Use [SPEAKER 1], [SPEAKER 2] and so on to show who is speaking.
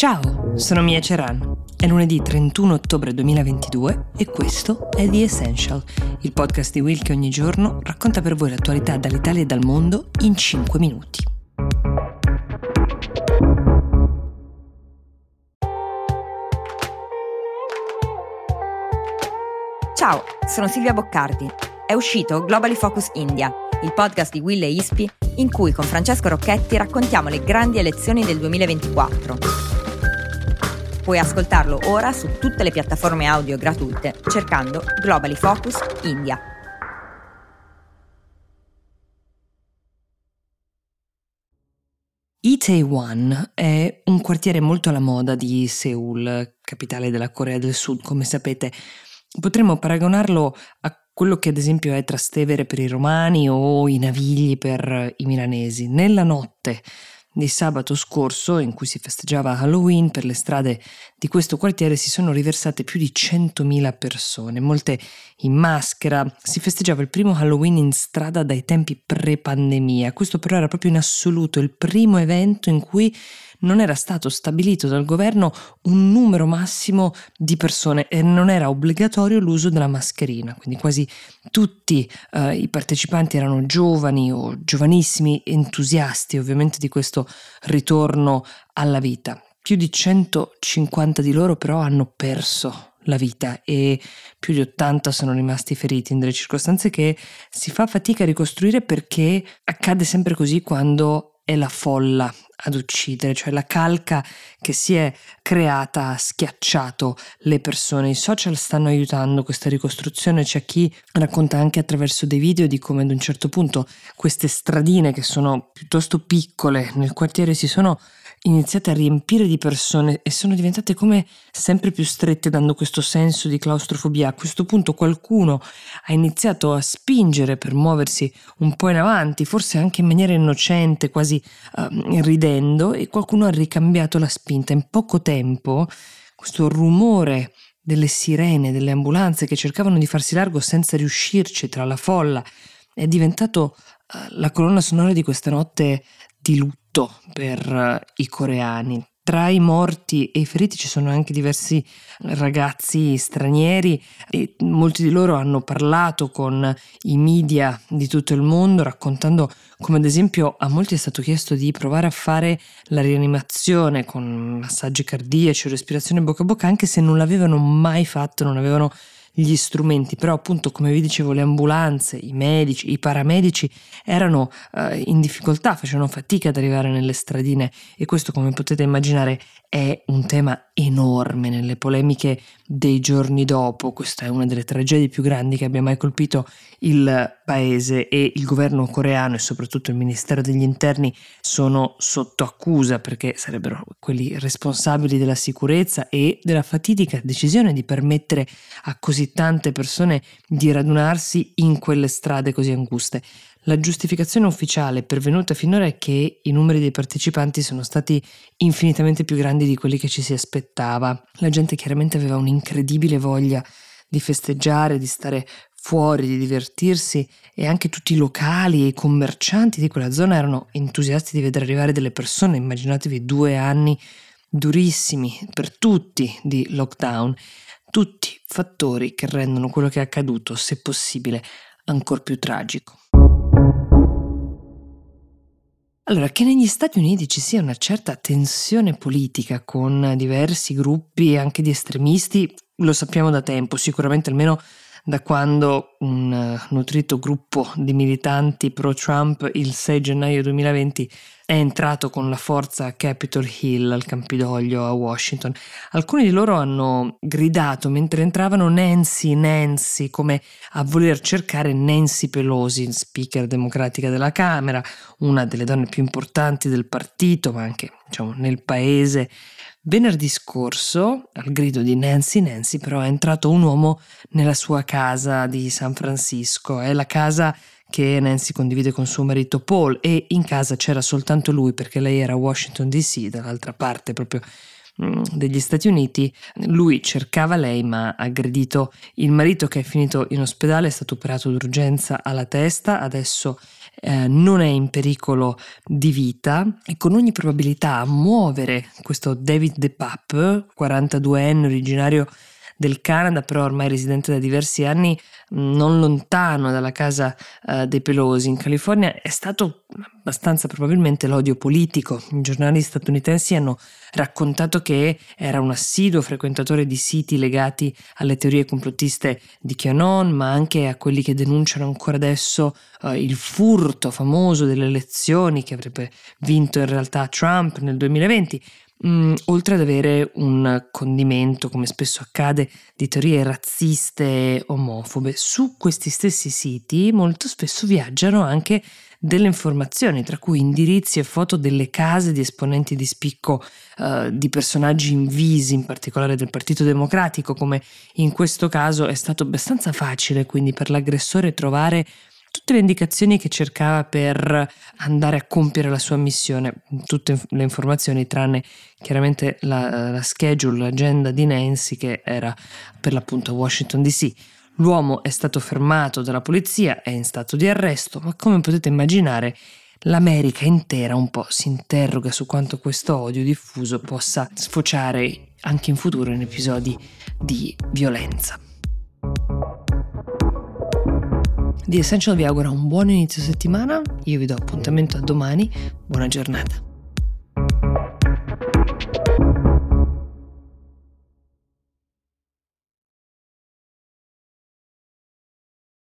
[SPEAKER 1] Ciao, sono Mia Ceran. È lunedì 31 ottobre 2022 e questo è The Essential, il podcast di Will che ogni giorno racconta per voi l'attualità dall'Italia e dal mondo in 5 minuti.
[SPEAKER 2] Ciao, sono Silvia Boccardi. È uscito Globally Focus India, il podcast di Will e Ispi in cui con Francesco Rocchetti raccontiamo le grandi elezioni del 2024. Puoi ascoltarlo ora su tutte le piattaforme audio gratuite cercando Globally Focus India.
[SPEAKER 1] Itaewon è un quartiere molto alla moda di Seoul, capitale della Corea del Sud, come sapete. Potremmo paragonarlo a quello che ad esempio è Trastevere per i romani o i Navigli per i milanesi. Nella notte di sabato scorso, in cui si festeggiava Halloween, per le strade di questo quartiere si sono riversate più di 100.000 persone, molte in maschera. Si festeggiava il primo Halloween in strada dai tempi pre-pandemia. Questo però era proprio in assoluto il primo evento in cui non era stato stabilito dal governo un numero massimo di persone e non era obbligatorio l'uso della mascherina, quindi quasi tutti eh, i partecipanti erano giovani o giovanissimi, entusiasti ovviamente di questo ritorno alla vita. Più di 150 di loro però hanno perso la vita e più di 80 sono rimasti feriti in delle circostanze che si fa fatica a ricostruire perché accade sempre così quando è la folla ad uccidere, cioè la calca che si è creata ha schiacciato le persone. I social stanno aiutando questa ricostruzione, c'è chi racconta anche attraverso dei video di come ad un certo punto queste stradine che sono piuttosto piccole nel quartiere si sono iniziate a riempire di persone e sono diventate come sempre più strette dando questo senso di claustrofobia. A questo punto qualcuno ha iniziato a spingere per muoversi un po' in avanti, forse anche in maniera innocente, quasi uh, ridendo, e qualcuno ha ricambiato la spinta. In poco tempo questo rumore delle sirene, delle ambulanze che cercavano di farsi largo senza riuscirci tra la folla è diventato uh, la colonna sonora di questa notte di lutto per eh, i coreani. Tra i morti e i feriti ci sono anche diversi ragazzi stranieri e molti di loro hanno parlato con i media di tutto il mondo raccontando come ad esempio a molti è stato chiesto di provare a fare la rianimazione con massaggi cardiaci o respirazione bocca a bocca anche se non l'avevano mai fatto, non avevano gli strumenti, però appunto come vi dicevo le ambulanze, i medici, i paramedici erano eh, in difficoltà, facevano fatica ad arrivare nelle stradine e questo come potete immaginare è un tema enorme nelle polemiche dei giorni dopo, questa è una delle tragedie più grandi che abbia mai colpito il paese e il governo coreano e soprattutto il Ministero degli Interni sono sotto accusa perché sarebbero quelli responsabili della sicurezza e della fatidica decisione di permettere a così tante persone di radunarsi in quelle strade così anguste. La giustificazione ufficiale pervenuta finora è che i numeri dei partecipanti sono stati infinitamente più grandi di quelli che ci si aspettava. La gente chiaramente aveva un'incredibile voglia di festeggiare, di stare fuori, di divertirsi e anche tutti i locali e i commercianti di quella zona erano entusiasti di vedere arrivare delle persone. Immaginatevi due anni durissimi per tutti di lockdown, tutti fattori che rendono quello che è accaduto, se possibile, ancora più tragico. Allora, che negli Stati Uniti ci sia una certa tensione politica con diversi gruppi anche di estremisti, lo sappiamo da tempo, sicuramente almeno da quando un eh, nutrito gruppo di militanti pro-Trump il 6 gennaio 2020 è entrato con la forza a Capitol Hill al Campidoglio a Washington. Alcuni di loro hanno gridato mentre entravano Nancy, Nancy, come a voler cercare Nancy Pelosi, speaker democratica della Camera, una delle donne più importanti del partito, ma anche diciamo, nel paese Venerdì scorso, al grido di Nancy Nancy, però è entrato un uomo nella sua casa di San Francisco. È la casa che Nancy condivide con suo marito Paul e in casa c'era soltanto lui perché lei era a Washington DC, dall'altra parte proprio mm, degli Stati Uniti, lui cercava lei ma ha aggredito il marito che è finito in ospedale, è stato operato d'urgenza alla testa, adesso eh, non è in pericolo di vita e con ogni probabilità muovere questo David DePape, 42enne originario del Canada, però ormai residente da diversi anni non lontano dalla casa uh, dei Pelosi in California, è stato abbastanza probabilmente l'odio politico. I giornali statunitensi hanno raccontato che era un assiduo frequentatore di siti legati alle teorie complottiste di QAnon, ma anche a quelli che denunciano ancora adesso uh, il furto famoso delle elezioni che avrebbe vinto in realtà Trump nel 2020. Mm, oltre ad avere un condimento, come spesso accade, di teorie razziste e omofobe, su questi stessi siti molto spesso viaggiano anche delle informazioni, tra cui indirizzi e foto delle case di esponenti di spicco uh, di personaggi invisi, in particolare del Partito Democratico, come in questo caso è stato abbastanza facile quindi per l'aggressore trovare tutte le indicazioni che cercava per andare a compiere la sua missione, tutte le informazioni tranne chiaramente la, la schedule, l'agenda di Nancy che era per l'appunto a Washington DC. L'uomo è stato fermato dalla polizia, è in stato di arresto, ma come potete immaginare l'America intera un po' si interroga su quanto questo odio diffuso possa sfociare anche in futuro in episodi di violenza. The Essential vi augura un buon inizio settimana, io vi do appuntamento a domani, buona giornata.